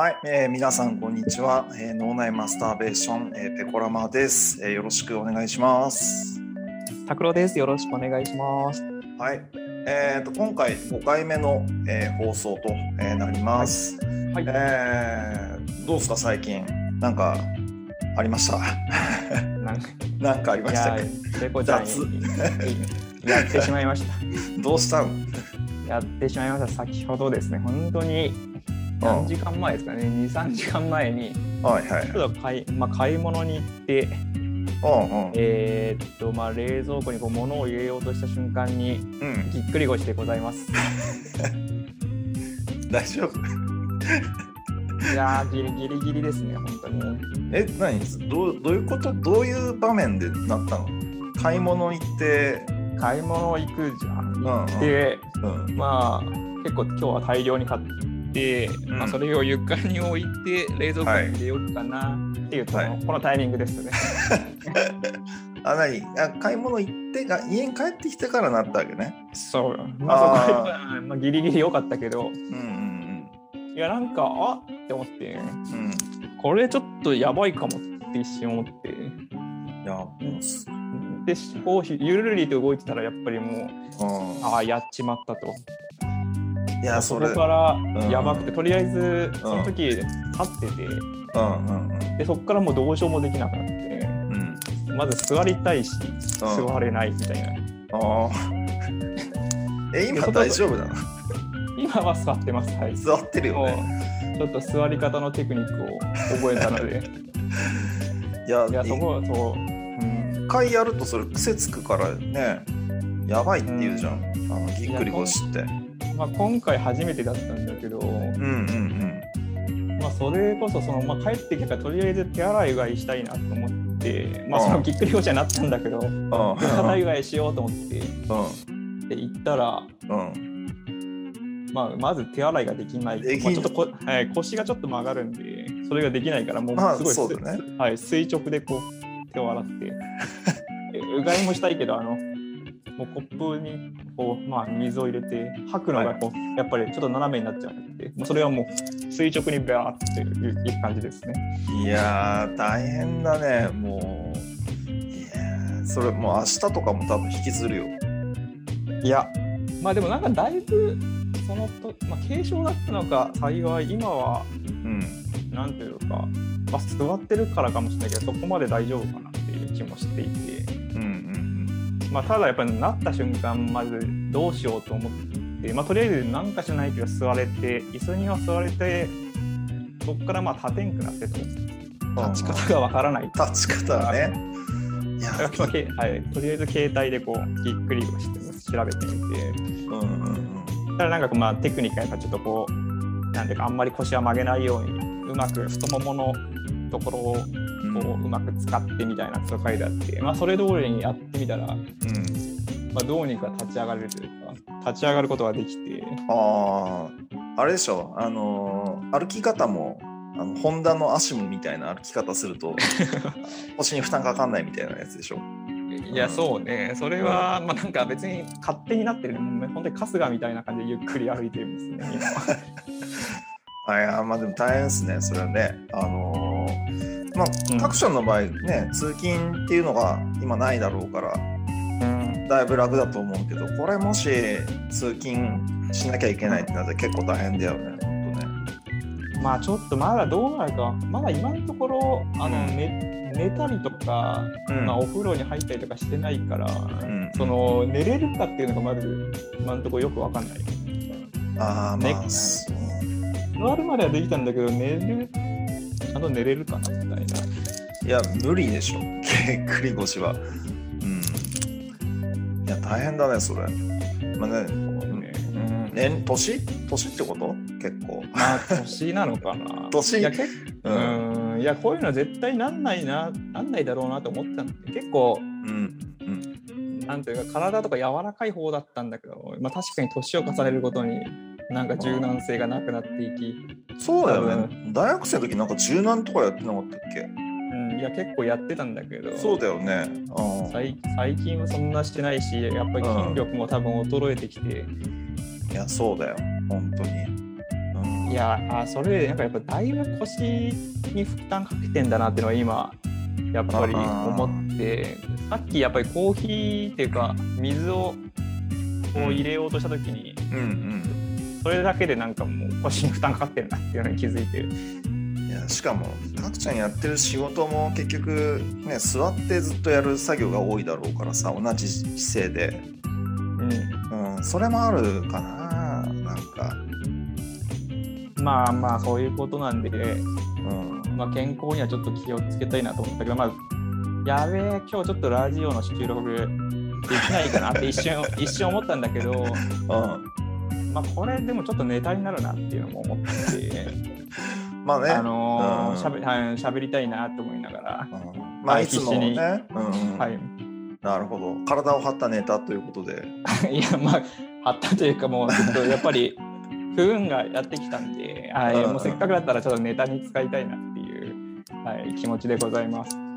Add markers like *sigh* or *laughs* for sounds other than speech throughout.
はい、えー皆さんこんにちは、えー脳内マスターベーション、えーペコラマです、えーよろしくお願いします。拓郎です。よろしくお願いします。はい、えー、と今回5回目の、えー放送と、えーなります。はい。えーどうですか最近？なんかありました？なんか *laughs* ありましたペコちゃん雑やってしまいました。*laughs* どうしたのやってしまいました。先ほどですね、本当に何時間前ですかね、2、3時間前に、はいはい。ちょっと買い,、まあ、買い物に行って、うんうん。えーっと、まあ、冷蔵庫にこう物を入れようとした瞬間に、うん、ぎっくり腰でございます。*laughs* 大丈夫？*laughs* いやーギリギリギリですね、本当に。え何？どうどういうこと？どういう場面でなったの？買い物行って、買い物行くじゃん。うん行って、うん、まあ結構今日は大量に買って、うん。まあ、それを床に置いて冷蔵庫に入れようかなっていうと、はい。このタイミングですね。*laughs* あ何？あ買い物行ってが家に帰ってきてからなったわけね。そう。まあそこは、*laughs* まあ、ギリギリ良かったけど、うんうんいやなんかあっ！て思って、うん。うんこれちょっとやばいかもって一瞬思って。いやで、こうゆるりと動いてたらやっぱりもう、うん。ああ、やっちまったと。いやそこからん。やばくて、とりあえずその時立ってて、うんうんでそこからもうどうしようもできなくなって。うん。まず座りたいし、座れないみたいな。ああえ今大丈夫なの？今は座ってます。はい。座ってるよもねうちょっと座り方のテクニックを覚えたので、*laughs* いやいや、そこはそう、うん、一回やるとそれ癖つくからね。やばいって言うじゃん、あのぎっくり腰ってまあ、今回初めてだったんだけど、うんうんまあ、それこそその、まあ、帰ってきたからとりあえず手洗いうがいしたいなと思って、まあ、うん。そのぎっくり腰になったんだけど、うん。手洗いうがいしようと思ってうで行ったら、んうん。まあ、まず手洗いができない、できまあ、ちょっとこ、はい、腰がちょっと曲がるんでそれができないからもまあうすごい、そうだね。すはい、垂直でこう手を洗って。*laughs* えうがいもしたいけどあのもうコップにこう、まあ、水を入れて吐くのがこう、やっぱりちょっと斜めになっちゃうんでもうそれはもう垂直にバーっていう感じですね。いやー大変だね。もういやーそれもう明日とかも多分引きずるよ。いやまあでもなんかだいぶそのと、まあ、軽症だったのか幸い今はうん。なんていうか、まあ、座ってるからかもしれないけど、そこまで大丈夫かなっていう気もしていて、まあ、ただやっぱりなった瞬間、まずどうしようと思って、まあ、とりあえず何かしらないけど座れて、椅子には座れて、そこからまあ立てんくなってと、立ち方がわからない。立ち方はねいやはい、とりあえず携帯でこうぎっくりをして調べてみて、うんうんうん。ただなんかまあテクニックがやっぱちょっとこう、なんていうかあんまり腰は曲げないように、うまく太もものところをうんこううまく使ってみたいなことが書いてあって、まあ、それ通りにやってみたら、まあ、どうにか立ち上がれるというか立ち上がることができて。あああれでしょ。あのー歩き方もあのホンダのアシムみたいな歩き方すると *laughs* 腰に負担かかんないみたいなやつでしょ。いやそうね。それは、まあ、なんか別に勝手になってるもう本当に春日みたいな感じでゆっくり歩いてるんですね今は。*laughs* あいやまあでも大変ですねそれはね。あのーまあうん。タクションの場合ね通勤っていうのが今ないだろうからうんだいぶ楽だと思うけどこれもし通勤しなきゃいけないってなったら結構大変だよねまあちょっとまだどうなるかまだ今のところあの、うん。寝寝たりとか、うん。まあ、お風呂に入ったりとかしてないから、んその寝れるかっていうのがまず今のところよくわかんない。ああまあ、ね。座るまではできたんだけど寝るちゃんと寝れるかなみたいな。いや無理でしょ。ぎっくり腰は。うん。いや大変だねそれ。まあね年年年ってこと？結構。まあ年なのかな。*laughs* 年？いや結ううん。ん。いやこういうの絶対なんないななんないだろうなと思ってたんで結構うんうん。なんていうか体とか柔らかい方だったんだけど、まあ、確かに年を重ねるごとになんか柔軟性がなくなっていき、そうだようね大学生の時なんか柔軟とかやってなかったっけ？うん、いや結構やってたんだけど。そうだよね。うん。最最近はそんなしてないしやっぱり筋力も多分衰えてきて、いやそうだよ。本当に。うん。いやあそれなんかやっぱだいぶ腰に負担かけてんだなっていうのは今やっぱり思って。さっきやっぱりコーヒーっていうか水をこう入れようとした時に、うんうんそれだけでなんかもう腰に負担かかってるなっていうのに気づいていやしかもたくちゃんやってる仕事も結局ね座ってずっとやる作業が多いだろうからさ同じ姿勢で、うん。うん、それもあるかななんか、まあまあそういうことなんで、うん、まあ、健康にはちょっと気をつけたいなと思ったけどまあやべえ今日ちょっとラジオの収録できないかなって一瞬一瞬思ったんだけど。*laughs* うん、まあこれでもちょっとネタになるなっていうのも思って、*laughs* まあね、あのーうん。しゃべはい喋りたいなと思いながら、うん。まあはいいつもね、うんうん。はい、なるほど。体を張ったネタということで。*laughs* いやまああったというかもうちょっとやっぱり *laughs* 不運がやってきたんで、はい、もうせっかくだったらちょっとネタに使いたいなっていう、はい、気持ちでございます。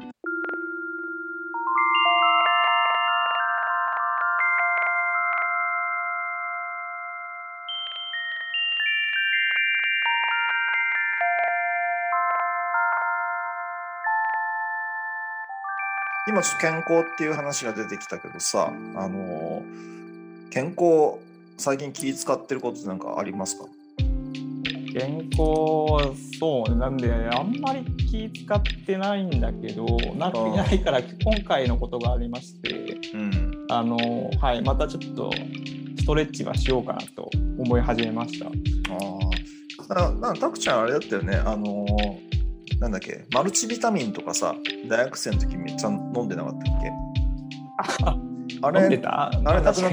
今ちょっと健康っていう話が出てきたけどさあの健康最近気使ってることってなんかありますか？健康そうなんであんまり気使ってないんだけどなあーないから今回のことがありましてうん。あの、はい、またちょっとストレッチはしようかなと思い始めました。ああたくちゃんあれだったよねあのなんだっけ？マルチビタミンとかさ大学生の時めっちゃ飲んでなかったっけ？あ飲んでれた？あれなくなっ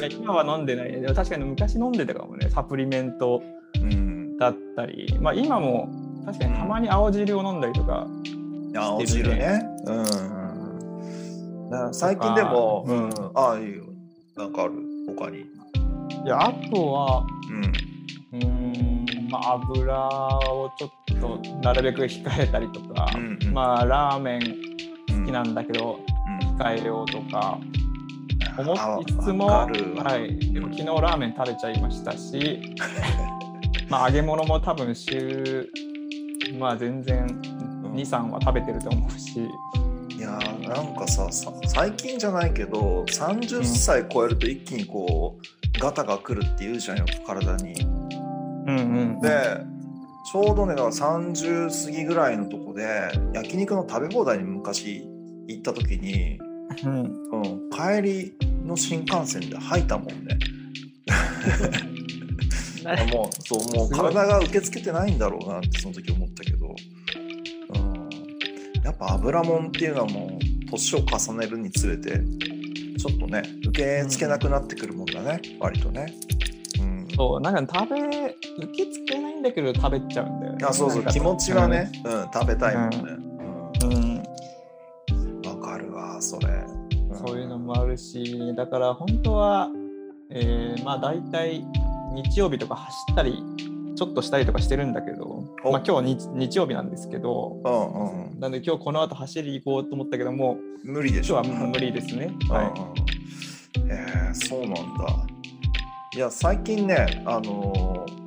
た？今は飲んでない。でも確かに昔飲んでたかもね、サプリメントうん。だったり、まあ今も確かにたまに青汁を飲んだりとか、いや青汁ね。うんうんうん。だから最近でも、ううん。ん、ああいいよ。なんかある？他に。いや、あとは、うん。うーん、まあ油をちょっとなるべく控えたりとか、うんうん。まあラーメン好好きなんだけど、うん。控えようとか思あいつつも、はい、でも昨日ラーメン食べちゃいましたし、*laughs* まあ揚げ物も多分週、まあ全然2、3は食べてると思うし、いやーなんかささ最近じゃないけど30歳超えると一気にこうガタが来るって言うじゃんよ体に。うんうん、でちょうどねだから30過ぎぐらいのとこで焼肉の食べ放題に昔行った時に、うん、うん、帰りの新幹線で吐いたもんね。*laughs* もうそうもう体が受け付けてないんだろうなってその時思ったけど、うん、やっぱ油もんっていうのはもう年を重ねるにつれてちょっとね受け付けなくなってくるもんだね、割とね。うんそうなんか食べ受け付けないんだけど食べちゃうんだよね。あそうそう気持ちはね、うん、食べたいもんね。うん、うん。わ、かるわそれ。ん。そういうのもあるし、だから本当は、えーまあ大体日曜日とか走ったり、ちょっとしたりとかしてるんだけど、お。まあ今日日日曜日なんですけど、うんうん、なんで今日この後走り行こうと思ったけども、無理でしょ。今日は無理ですね。はへえそうなんだ。いや最近ねあのー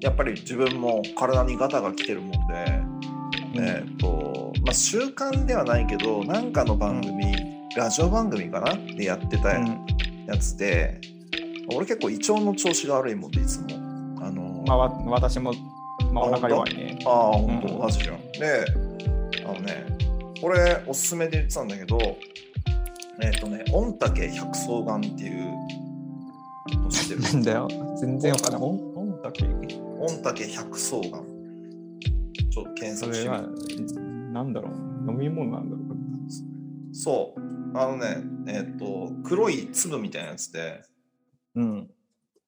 やっぱり自分も体にガタが来てるもんで、い。えっ、とまあ習慣ではないけどなんかの番組、ラジオ番組かな？でやってたうんやつで、俺結構胃腸の調子が悪いもんでいつも。あのーまあわ私も、まあ、お腹弱いね。ああ、本当、うん同じじゃん。で、あのね、これおすすめで言ってたんだけど、えっ、とね、御嶽百草丸っていうの知ってるなんだよ。全然わかんない。おんおんだけ御嶽百草丸。ちょっと検索してみそれは、なんだろう。飲み物なんだろう。そう。あのね、えっ、と、黒い粒みたいなやつで、うん。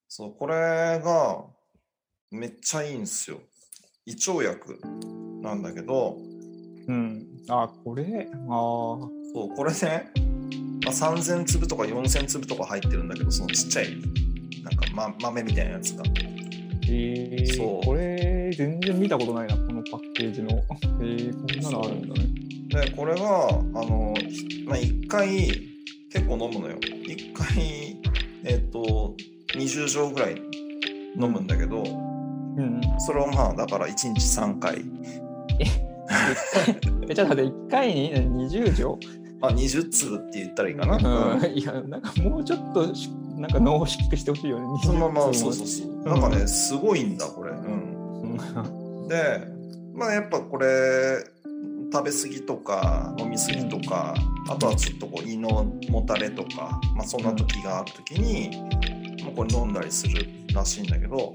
そう、これがめっちゃいいんですよ。胃腸薬なんだけど、うん。あ、これ？ああ。そう、これね、まあ、3000粒とか4000粒とか入ってるんだけど、そのちっちゃい、なんか、ま、豆みたいなやつが。えー、そうこれ全然見たことないな、このパッケージの。えー、こんなのあるんだね。で、これが、あの、ひまあ、1回、結構飲むのよ。1回、えっ、と、20錠ぐらい飲むんだけど、うん。それをまあだから1日3回え、ちょっと待って、1回に？20錠？まあ20粒って言ったらいいかな、うん。いや、なんかもうちょっとし、なんか濃縮してほしいよね。そのまま20そうそうそうなんかねすごいんだこれうんうんでまあやっぱこれ食べ過ぎとか飲み過ぎとかあとはちょっとこう胃のもたれとか、まあ、そんな時がある時に、まあ、これ飲んだりするらしいんだけど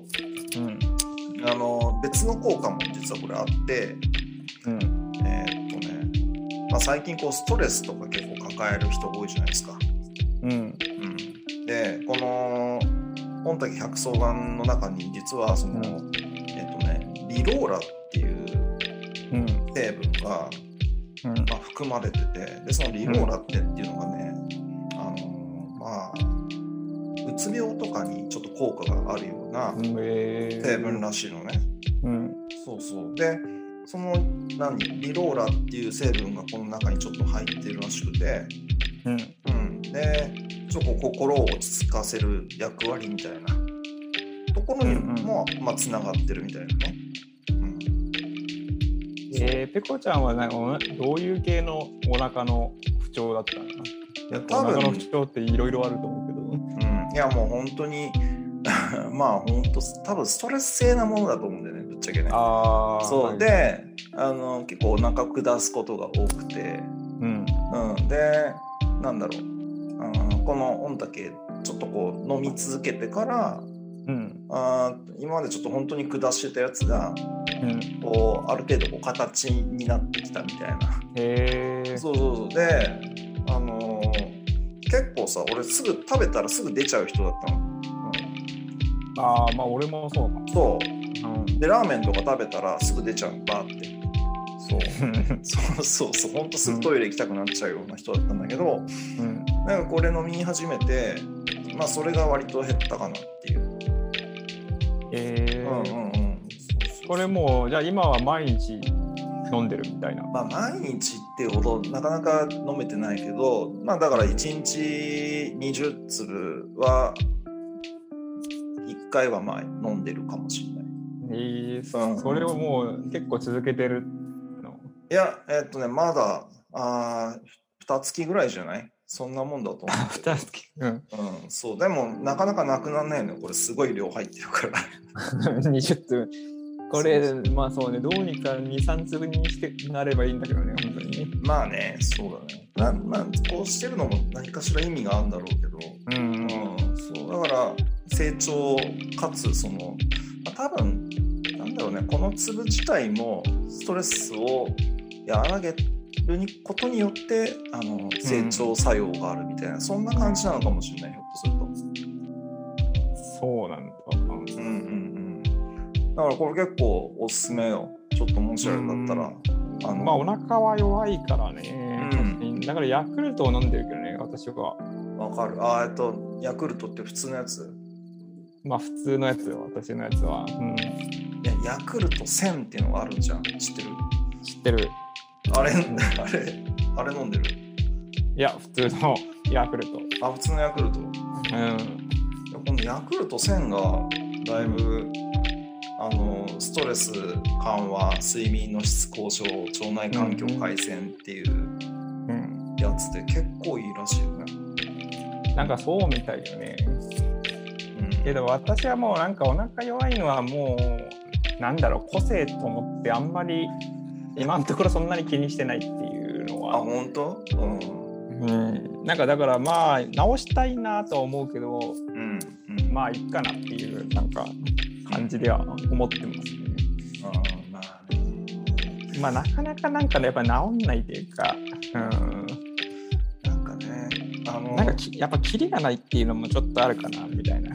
うん。あの別の効果も実はこれあってうん。まあ、最近こうストレスとか結構抱える人多いじゃないですか。うん。うん、でこの御嶽百草丸の中に実はその、うんえっとねリローラっていううん。成分が、うん。まあ、含まれててでそのリローラってっていうのがね、あのまあうつ病とかにちょっと効果があるようなえー成分らしいのね。うん。そうそうでその何リローラっていう成分がこの中にちょっと入ってるらしくて、うん。うん、でちょっと心を落ち着かせる役割みたいなところにも、まあ、つながってるみたいなね。うん、えー、ペコちゃんはなんかどういう系のお腹の不調だったのかな？いやお多分腹の不調っていろいろあると思うけど。うん、いやもう本当に *laughs* まあ本当多分ストレス性なものだと思うんだよねちゃけね。ああ。そう、はい、であの結構お腹下すことが多くて、うん。うん、でなんだろう、うん、この御嶽ちょっとこう飲み続けてからうん。あー今までちょっと本当に下してたやつがうん。こうある程度こう形になってきたみたいな。へえ。そうそうそうであのー結構さ俺すぐ食べたらすぐ出ちゃう人だったの。ああ、まあ俺もそう。そううん。でラーメンとか食べたらすぐ出ちゃうのバーって。そう。そうそうそうほんとすぐトイレ行きたくなっちゃうような人だったんだけど、うん。なんかこれ飲み始めてまあそれが割と減ったかなっていう、えうんうんこれもう、じゃあ今は毎日飲んでるみたいな。まあ毎日ってほどなかなか飲めてないけどまあだから1日20粒は1回はまあ飲んでるかもしれないえーうん。それをもう結構続けてるの？いやえっとねまだあ2月ぐらいじゃない？そんなもんだと思う。二月？うん。うん、そうでもなかなかなくならないのよ。これすごい量入ってるから。*laughs* 20粒。これそう、まあそうね、どうにか2、3粒にしてなればいいんだけどね、本当にね。まあねそうだね。なまあこうしてるのも何かしら意味があるんだろうけど。うん。うん、そうだから成長かつその、まあ、多分だろうねこの粒自体もストレスを和らげるにことによってあの成長作用があるみたいな、そんな感じなのかもしれないひょっとすると。そうなんだ。うんうんうん、だからこれ結構おすすめよちょっともしあれだったら。あのまあお腹は弱いからね。うんだからヤクルトを飲んでるけどね、私は。わかるあえっとヤクルトって普通のやつ？まあ普通のやつよ、私のやつは。うん。いやヤクルト1000っていうのがあるじゃん知ってる？知ってる。あれ、*laughs* あれ、あれ飲んでる？いや、普通のヤクルト。あ、普通のヤクルト？いうん。やこのヤクルト1000がだいぶ、あの、ストレス緩和、睡眠の質向上、腸内環境改善っていううん。やつで結構いいらしいよね。なんかそうみたいよね。うん、けど私はもうなんかお腹弱いのはもうなんだろう個性と思ってあんまり今のところそんなに気にしてないっていうのあ、は、本当？うん。うん、なんかだからまあ直したいなとは思うけどうん。うん。まあいいかなっていうなんか感じでは思ってますね。あーまあね。まあなかなかなんかねやっぱ治んないというか、うん、なんかね、あの、なんかきやっぱキリがないっていうのもちょっとあるかなみたいな。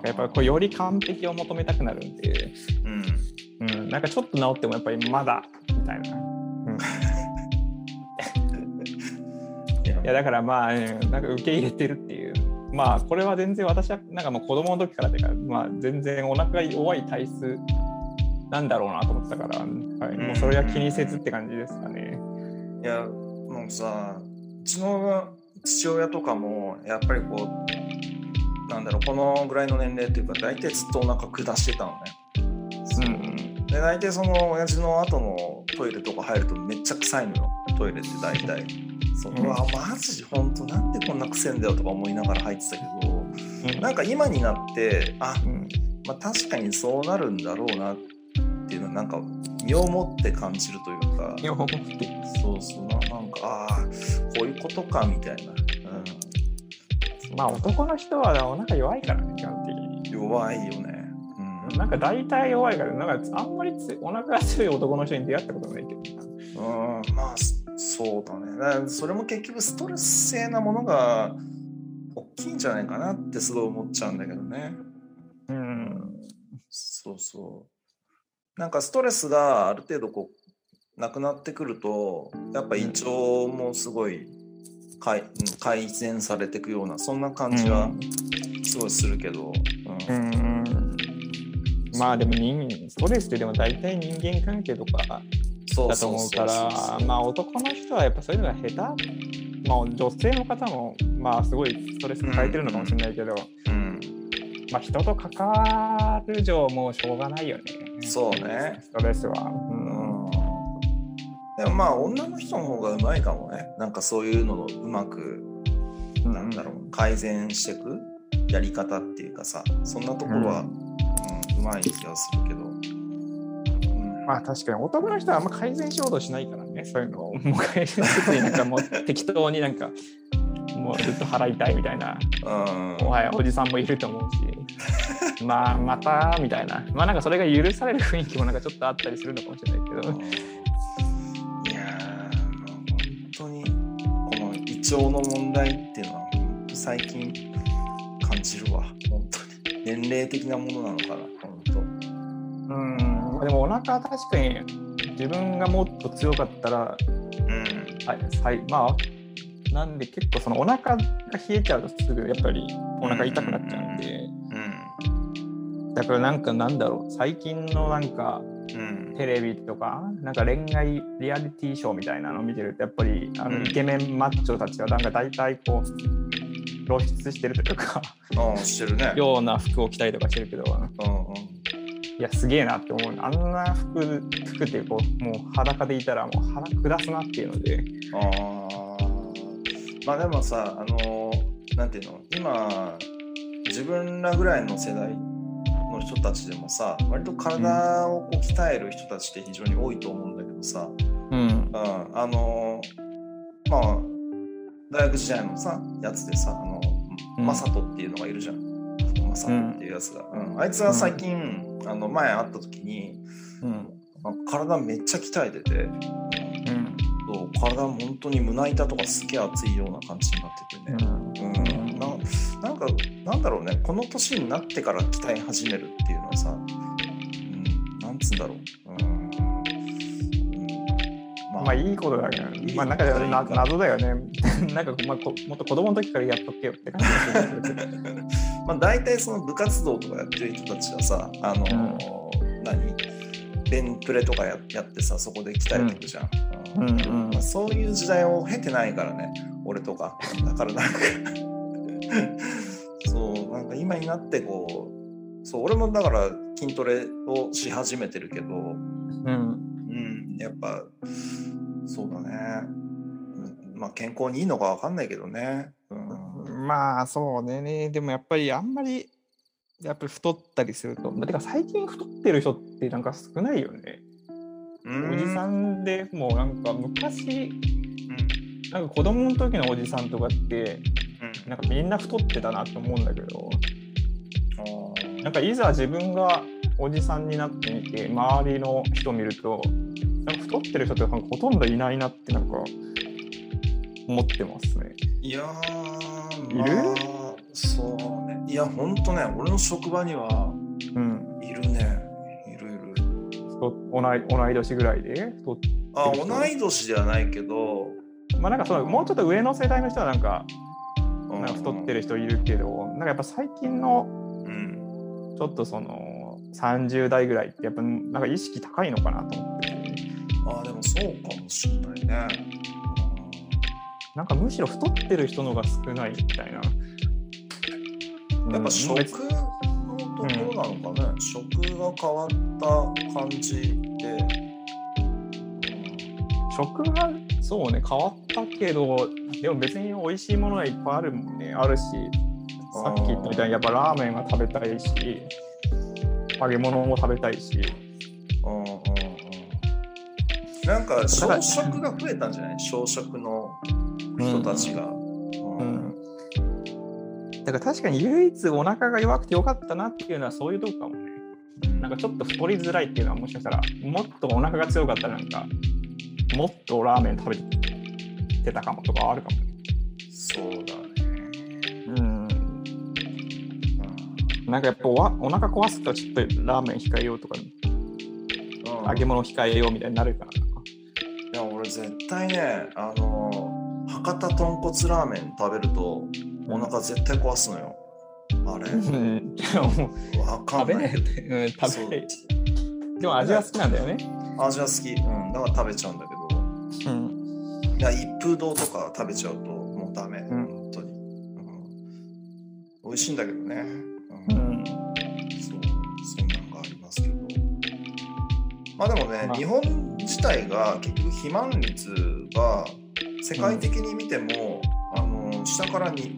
かやっぱこうより完璧を求めたくなるんで、うん。うん、なんかちょっと治ってもやっぱりまだみたいな。*laughs* いやいやだからまあ、うんなんか受け入れてるっていう。まあこれは全然私はなんかもう子供の時からてか、まあ、全然お腹が弱い体質なんだろうなと思ってたから、はい、もうそれは気にせずって感じですかね。いやもうさうちの父親とかもやっぱりこうなんだろうこのぐらいの年齢っていうか大体ずっとお腹下してたのね。そううん。で大体その親父の後のトイレとか入るとめっちゃ臭いのよ。トイレって大体。そううわマジ本当なんでこんな臭いんだよとか思いながら入ってたけどうん。なんか今になってあうん。まあ、確かにそうなるんだろうなっていうのはなんか身をもって感じるというか。いやほんとそうそうななんかああこういうことかみたいな、まあ男の人はお腹弱いからね、基本的に。うん、弱いよね、うん。なんか大体弱いから、なんかあんまりつお腹が強い男の人に出会ったことないけどな。うん、まあそそうだね。だそれも結局ストレス性なものが大きいんじゃないかなってすごい思っちゃうんだけどね。うん。そうそう。なんかストレスがある程度こうなくなってくるとやっぱ胃腸もすごい改うん改善されていくようなそんな感じはすごいするけど、うんうん。まあでも人ストレスってでも大体人間関係とかそうだと思うから、まあ男の人はやっぱそういうのが下手。まあ女性の方もまあすごいストレス抱えてるのかもしれないけど、うん、まあ人と関わる上もうしょうがないよね。そうね。ストレスは。う。うんん、でもまあ女の人の方がうまいかもね。なんかそういうののうまくなんだろう改善していくやり方っていうかさそんなところは、うん。うまい気がするけど、うん。まあ確かに男の人はあんま改善しようとしないからね、そういうのを。もう改善せずになんかもう適当になんか、*laughs* もうずっと払いたいみたいな、うん。もはやおじさんもいると思うし、*laughs* まあまたみたいな、まあなんかそれが許される雰囲気もなんかちょっとあったりするのかもしれないけど、の胃腸の問題っていうのは最近感じるわ。本当に。年齢的なものなのかな本当。うん、でもお腹は確かに自分がもっと強かったら、うん。はいはい、まあ、なんで結構そのお腹が冷えちゃうとすぐやっぱりお腹痛くなっちゃうんで、うん。だからなんかなんだろう、最近のなんかうんテレビとか、なんか恋愛リアリティショーみたいなのを見てると、やっぱりあうん。のイケメンマッチョたちはなんか大体こう、露出してるというか、してるね。ような服を着たりとかしてるけど、うんうん。いや、すげえなって思う。あんな服、服ってこう、もう裸でいたらもう腹下すなっていうので、あー。まあでもさあのなんていうの？今自分らぐらいの世代の人たちでもさ割と体をこう鍛える人たちって非常に多いと思うんだけどさ、うん。うん、あのまあ大学時代のさやつでさあの、うん。マサトっていうのがいるじゃん。マサトっていうやつが、うん。あいつは最近、あの前会った時にうん。まあ体めっちゃ鍛えてて、体も本当に胸板とかすげえ熱いような感じになっててね、なんかなんだろうね。この年になってから鍛え始めるっていうのはさ、うん、なんつうんだろう、うん。うん。ままあいいことだけど、まあなんか謎だよね。*laughs* なんか、まあ、こもっと子供の時からやっとけよって感じ。*laughs* まあ、大体その部活動とかやってる人たちはさあのー何？ベンプレとかややってさそこで鍛えていくじゃん、うんうんうん。まあ、そういう時代を経てないからね。俺とか。だからなんかなってこうそう俺もだから筋トレをし始めてるけどうん。うんやっぱそうだね、うんまあ健康にいいのかわかんないけどね、うん、まあそうね。でもやっぱりあんまり、やっぱり太ったりすると。てか最近太ってる人ってなんか少ないよね。おじさんでもうなんか昔、うんなんか子供の時のおじさんとかって、うんなんかみんな太ってたなと思うんだけど、なんかいざ自分がおじさんになってみて、周りの人見ると、なんか太ってる人ってほとんどいないなってなんか思ってますね。いやー、いる？まあそうね。いや、ほんとね、俺の職場にはうん。いるね。いるいる。太同い同い年ぐらいで？太っあ、いる人同い年ではないけど、まあなんかそのもうちょっと上の世代の人はなんかうんなんか太ってる人いるけど、なんかやっぱ最近のうん。ちょっとその30代ぐらいってやっぱなんか意識高いのかなと思って。てあ、でもそうかもしれないね。なんかむしろ太ってる人の方が少ないみたいな。うんやっぱ食別のところなのかね、食が変わった感じで、食がそうね変わったけどでも別に美味しいものはいっぱいあるもんね。あるしさっき言ったみたいにやっぱラーメンが食べたいし揚げ物も食べたいし。うんうんうん、なんか小食が増えたんじゃない？小食の人たちが。ううん。んだから確かに唯一お腹が弱くてよかったなっていうのはそういうとこかもね。なんかちょっと太りづらいっていうのはもしかしたらもっとお腹が強かったらなんかもっとラーメン食べてたかもとかあるかも。そうだなんかやっぱおわお腹壊すとちょっとラーメン控えようとか揚げ物控えようみたいになるからいや俺絶対ねあの博多豚骨ラーメン食べるとお腹絶対壊すのよ。あれ？うかんな。食べないい、うん、食べないでも味は好きなんだよね味は好き。うん。だから食べちゃうんだけど。うんいや、一風堂とか食べちゃうともうダメ。ん本当に、うん。美味しいんだけどね。まあでもね、まあ。日本自体が結局肥満率が世界的に見ても、あの下からに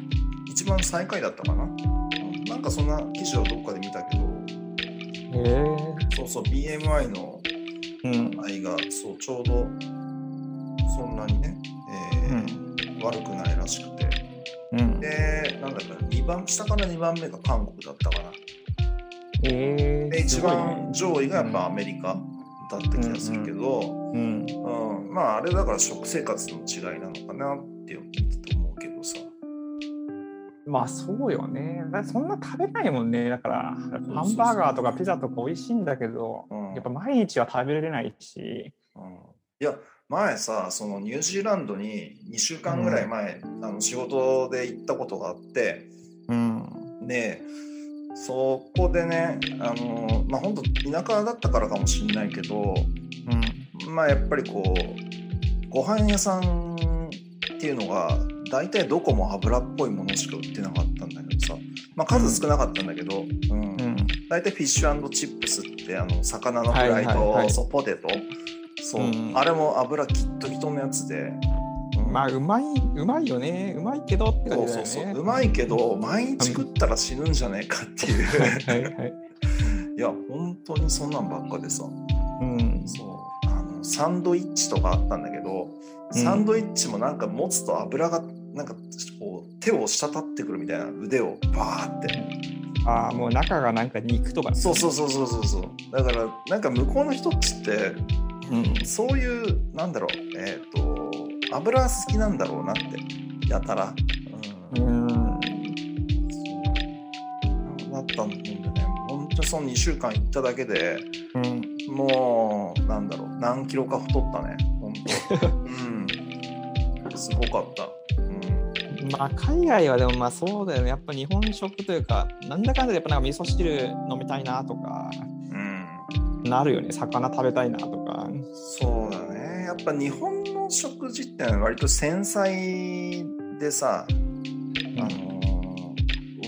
一番最下位だったかな？うんなんかそんな記事をどっかで見たけど、へえ。そうそう、BMI のうん。愛がそうちょうどそんなにね、えー悪くないらしくて。うん。で、なんだった？か2番、下から2番目が韓国だったかな。えで、一番ね。上位がやっぱアメリカだった気がするけど、うん。うんまああれだから食生活の違いなのかなって思うけどさ。まあそうよね。そんな食べないもんね。だからハンバーガーとかピザとか美味しいんだけどうん。やっぱ毎日は食べれないし。うん。いや前さそのニュージーランドに2週間ぐらい前、あの仕事で行ったことがあってうん。でそこでねあのまあ本当田舎だったからかもしれないけどうんまあやっぱりこうご飯屋さんっていうのが大体どこも油っぽいものしか売ってなかったんだけどさ、まあ、数少なかったんだけど、うんうん。大体フィッシュチップスってあの魚のフライと、ポテトそう、うん。あれも油きっときとのやつで、うんまあうまいうまいよね。うまいけどってそう感じだよね。そうそうう。まいけど毎日食ったら死ぬんじゃねえかっていう。はいはいい。や本当にそんなんばっかでさ。うん。そう。あのサンドイッチとかあったんだけどサンドイッチもなんか持つと油がなんかこう手を滴ってくるみたいな腕をバーって。ああもう中がなんか肉とか。そうそうそうそうそうそう。だからなんか向こうの人っちってうん。そういうなんだろう。えっ、と油好きなんだろうなって。やたら。うん。うん。そうだったんでね。本当にその2週間行っただけでうん。もうなんだろう。何キロか太ったね。本当うん。すごかった。うん。まあ海外はでもまあそうだよね。やっぱ日本食というかなんだかんだでやっぱなんか味噌汁飲みたいなとかうん。なるよね。魚食べたいなとか。そうだね。やっぱ日本の食事って割と繊細でさ、あのー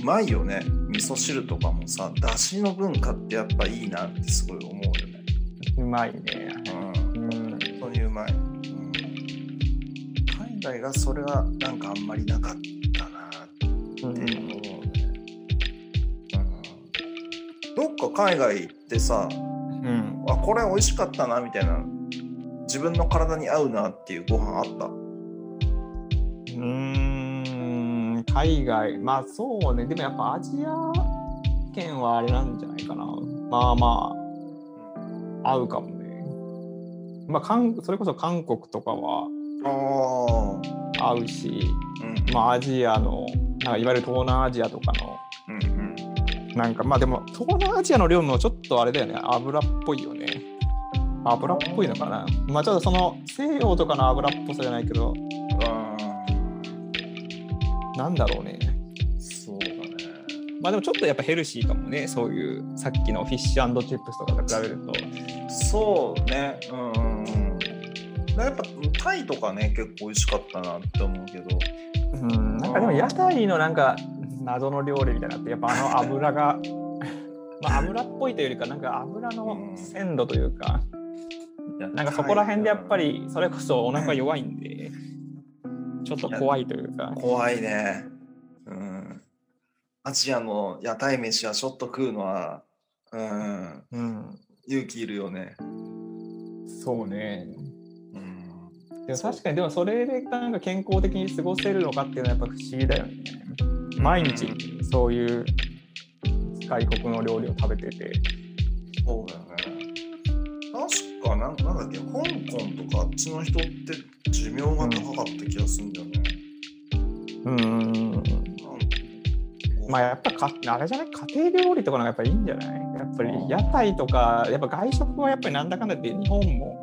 うまいよね。味噌汁とかもさだしの文化ってやっぱいいなってすごい思うよね、うまいね。うん、うん本当にうまい、うん、海外がそれはなんかあんまりなかったなってうん。思うね、うん、どっか海外行ってさうん。あこれ美味しかったなみたいな自分の体に合うなっていうご飯あった？うーん海外。まあそうね。でもやっぱアジア圏はあれなんじゃないかな。まあまあ合うかもね。まあ韓それこそ韓国とかは合うしうん。まあアジアのなんかいわゆる東南アジアとかのうんうん。なんかまあでも東南アジアの量もちょっとあれだよね。油っぽいよね油っぽいのかな？まあちょっとその西洋とかの油っぽさじゃないけど。あなんだろうね。ーそうだね。まあでもちょっとやっぱヘルシーかもね。そういうさっきのフィッシュチップスとかと比べると。そうね。うん。うんうんやっぱタイとかね結構美味しかったなって思うけど。うん。なんかでも屋台のなんか謎の料理みたいなのってやっぱあの油が *laughs* まあ、油っぽいというよりか、なんか油の鮮度というか、いやなんかそこら辺でやっぱり、それこそお腹弱いんで、ちょっと怖いというか、怖いね。うん。アジアの屋台飯はちょっと食うのは、うん、うん、勇気いるよね。そうね。うん。でも確かに、でもそれでなんか健康的に過ごせるのかっていうのはやっぱ不思議だよね。毎日そういう外国の料理を食べてて。そうだよね。確かなん、なんだっけ、香港とかあっちの人って寿命が高かった気がするんだよね。うん。まあやっぱか、あれじゃない？家庭料理とかの方がやっぱりいいんじゃない？やっぱり屋台とか、やっぱ外食はやっぱりなんだかんだって日本も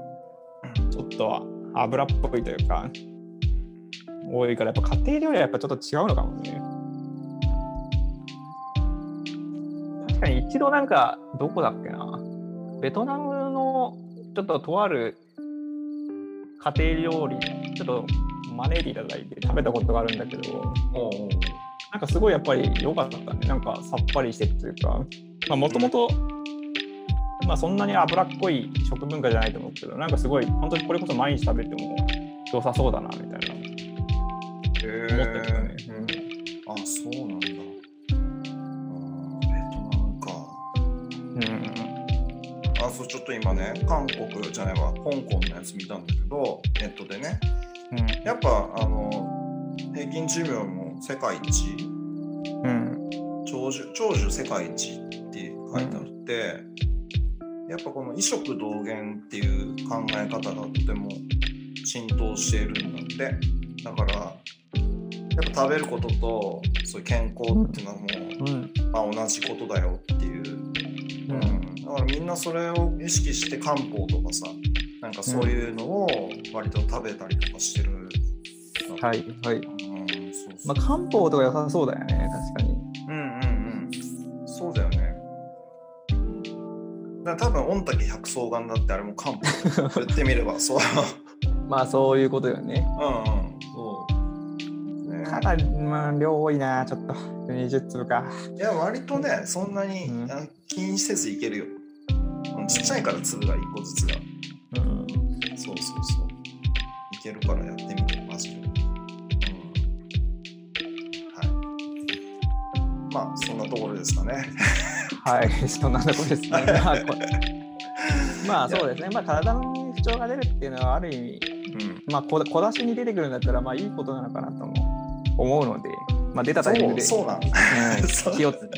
ちょっと油っぽいというか、多いからやっぱ家庭料理はやっぱちょっと違うのかもね。確かに一度なんか、どこだっけな？ベトナムのちょっととある家庭料理、ちょっと招いていただいて食べたことがあるんだけど、なんかすごいやっぱり良かったね。なんかさっぱりしてっていうか、まあもともと、まあそんなに脂っこい食文化じゃないと思うけど、なんかすごい、本当にこれこそ毎日食べても良さそうだな、みたいな思ったね。あ、そうなんだ。うんベトナムか。うん。うん。あ、そう、ちょっと今ね、韓国じゃないわ、香港のやつ見たんだけど、ネットでね。うん。やっぱ、あの、平均寿命も世界一、うん。長寿、長寿世界一って書いてあって、やっぱこの異食同源っていう考え方がとても浸透しているんだって。だから、やっぱ食べることとそういう健康っていうのはもう、うん。まあ、同じことだよっていう、うん、だからみんなそれを意識して漢方とかさなんかそういうのを割と食べたりとかしてる、はい。はい。うん、そうそうまあ漢方とか良さそうだよね、確かに。うんうんうんそうだよねだ多分御嶽百草丸だってあれも漢方言ってみれば *laughs* そうまあそういうことよね。うんうんそう、ね、ただ、まあ量多いな、ちょっと。20粒か。いや割とねそんなに、うんあ気にせずいけるようんちっちゃいから粒が1個ずつがうん。そうそうそう。いけるからやってみて、マジで。うん。はい。まあ、そんなところですかね。はい、そんなとこですね。*laughs* まあ、こまあそうですね。まあ体に不調が出るっていうのはある意味、うん。まあ小小出しに出てくるんだったら、まあいいことなのかなとも思うので、まあ出たタイミングで。そう *laughs* そうなんうん気をつ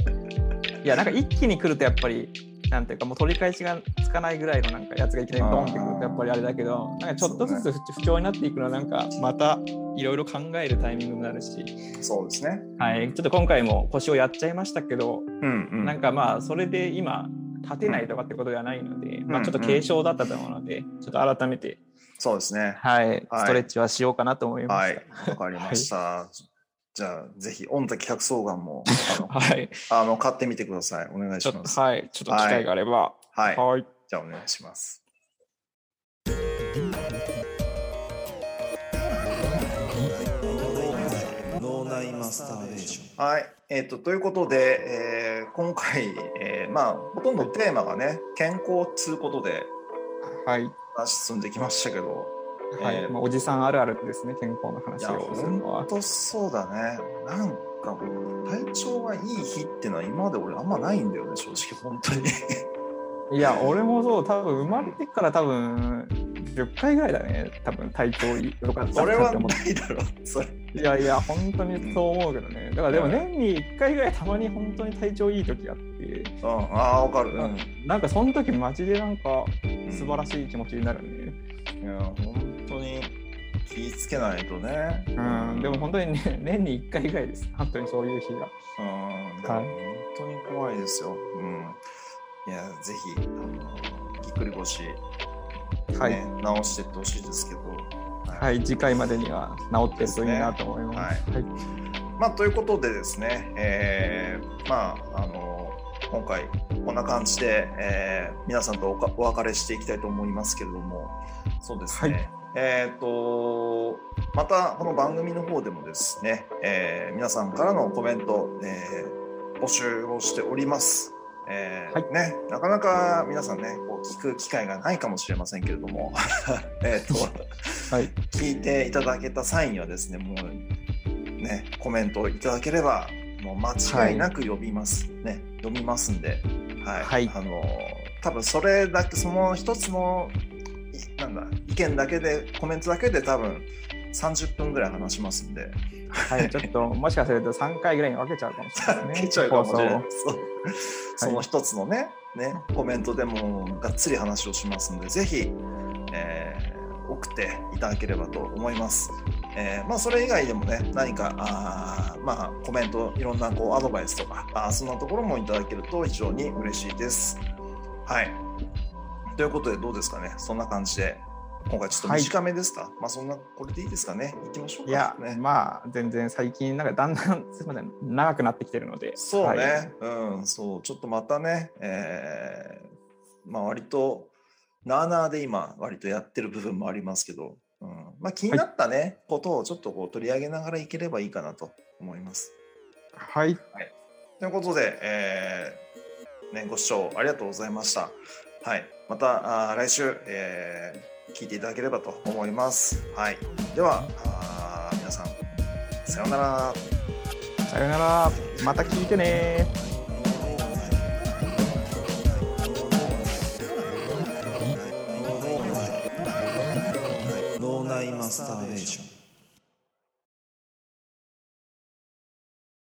いや、なんか一気に来るとやっぱり、なんていうか、もう取り返しがつかないぐらいのなんかやつがいきなりドンってくるとやっぱりあれだけど、なんかちょっとずつ不不調になっていくのは、なんかまたいろいろ考えるタイミングになるし、そうですね。はい、ちょっと今回も腰をやっちゃいましたけど、うんうん。なんかまあそれで今立てないとかってことではないので、まあちょっと軽症だったと思うので、ちょっと改めて、そうですね。はい、はいストレッチはしようかなと思いまはいす。。わかりました。じゃあ、ぜひ、御嶽百草丸も、あの、*laughs* はい、あの買ってみてください。お願いします。はい、ちょっと機会があれば、はい。はい、じゃあ、お願いします。はい。えっ、と、ということで、えー今回、えーまあ、ほとんどテーマがね、健康っつうことではい、話進んできましたけど、はい、えーまあおじさんあるあるですね、健康のいや、話をするのは。とそうだね。なんか、体調がいい日っていうのは今まで俺あんまないんだよね、正直、本当に。*laughs* いや、俺もそう、多分生まれてから多分10回ぐらいだね、多分体調良かったなって思っないだろ、それ。て。いやいや、本当にそう思うけどね。だからでも年に1回ぐらいたまに本当に体調いい時があって、うん、ああ、わかる。うん。なんかその時マジでなんか素晴らしい気持ちになるね。いや、本当に気ぃつけないとね。うん、でも本当にね、*laughs* 年に1回ぐらいです。本当にそういう日が。うん、本当に怖いですよ。うん。いや、ぜひ、あの、ぎっくり腰、はい。ね、直していってほしいですけど。はい、次回までには治ってるといいなと思います。はい。まあ、ということでですね、えーまあ、あの、今回、こんな感じで、えー皆さんとお別れしていきたいと思いますけれども、そうですね。はいえっ、と、また、この番組の方でもですね、えー皆さんからのコメント、えー募集をしております。えーはいね、なかなか皆さんね、こう聞く機会がないかもしれませんけれども、*laughs* えっと、*laughs* はい。聞いていただけた際にはですね、もうね、コメントいただければ、もう間違いなく呼びます。ね、読みますんで、はい。はいあの、多分それだけ、その一つの、いなんだ、意見だけで、コメントだけで多分30分ぐらい話しますんで、はい。ちょっと、もしかすると3回ぐらいに分けちゃうかもしれないですね。*laughs* ちゃうかもしれない。その一つのね,、ねコメントでもがっつり話をしますのでぜひ、えー送っていただければと思います。えーまあ、それ以外でもね何かあー、まあ、コメントいろんなこうアドバイスとかあーそんなところもいただけると非常に嬉しいです。はいということでどうですかね？そんな感じで今回ちょっと短めですか、まあそんなこれでいいですかね？行きましょうか。いや、ね。まあ、全然最近、なんかだんだん、すみません、長くなってきてるので。そうね、はい。うん、そう、ちょっとまたね、えーまあ割と、なあなあで今、割とやってる部分もありますけど、うん、まあ気になったね、ことをちょっとこう取り上げながらいければいいかなと思います。はい。ということで、えーね、ご視聴ありがとうございました。はい、また来週、えー聞いていただければと思います。はい、では、あー皆さん、さようなら。さよなら。また聞いてね脳内マスターベーション